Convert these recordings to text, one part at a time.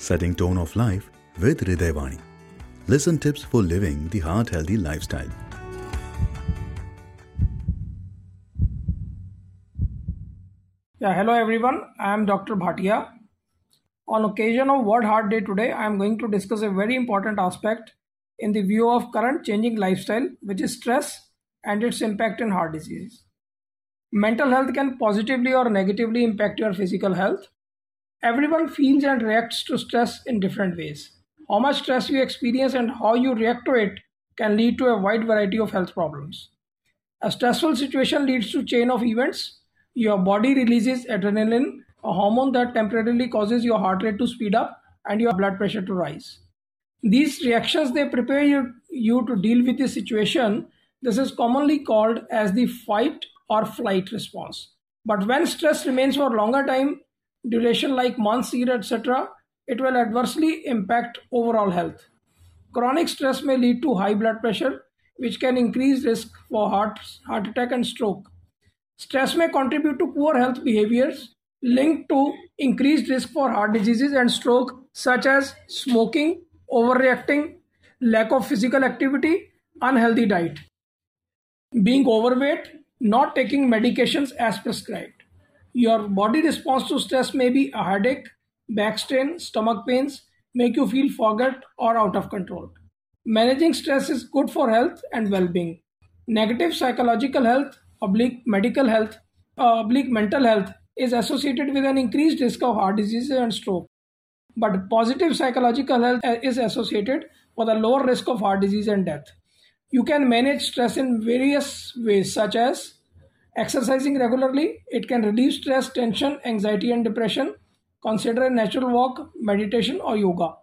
setting tone of life with Hridayvani. Listen tips for living the heart healthy lifestyle. Yeah, hello everyone. I am Dr. Bhatiya. On occasion of World Heart Day today, I am going to discuss a very important aspect in the view of current changing lifestyle, which is stress and its impact in heart disease. Mental health can positively or negatively impact your physical health. Everyone feels and reacts to stress in different ways. How much stress you experience and how you react to it can lead to a wide variety of health problems. A stressful situation leads to chain of events. Your body releases adrenaline, a hormone that temporarily causes your heart rate to speed up and your blood pressure to rise. These reactions they prepare you, you to deal with the situation. This is commonly called as the fight or flight response. But when stress remains for longer time, duration like months, year, etc., it will adversely impact overall health. Chronic stress may lead to high blood pressure, which can increase risk for heart, heart attack and stroke. Stress may contribute to poor health behaviors linked to increased risk for heart diseases and stroke, such as smoking, overreacting, lack of physical activity, unhealthy diet, being overweight, not taking medications as prescribed. Your body response to stress may be a headache, back strain, stomach pains, make you feel forget or out of control. Managing stress is good for health and well-being. Negative psychological health, oblique medical health, uh, oblique mental health is associated with an increased risk of heart disease and stroke. But positive psychological health is associated with a lower risk of heart disease and death. You can manage stress in various ways, such as Exercising regularly, it can reduce stress, tension, anxiety, and depression. Consider a natural walk, meditation, or yoga.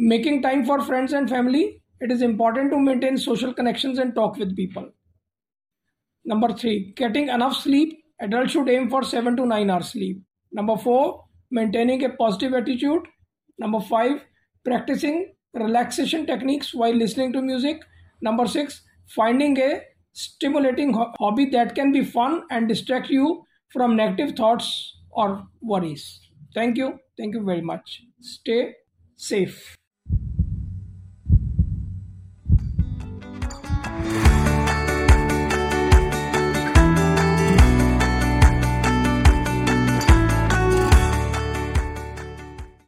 Making time for friends and family. It is important to maintain social connections and talk with people. Number three, getting enough sleep. Adults should aim for 7 to 9 hours sleep. Number four, maintaining a positive attitude. Number five, practicing relaxation techniques while listening to music. Number six, finding a stimulating hobby that can be fun and distract you from negative thoughts or worries. Thank you. Thank you very much. Stay safe.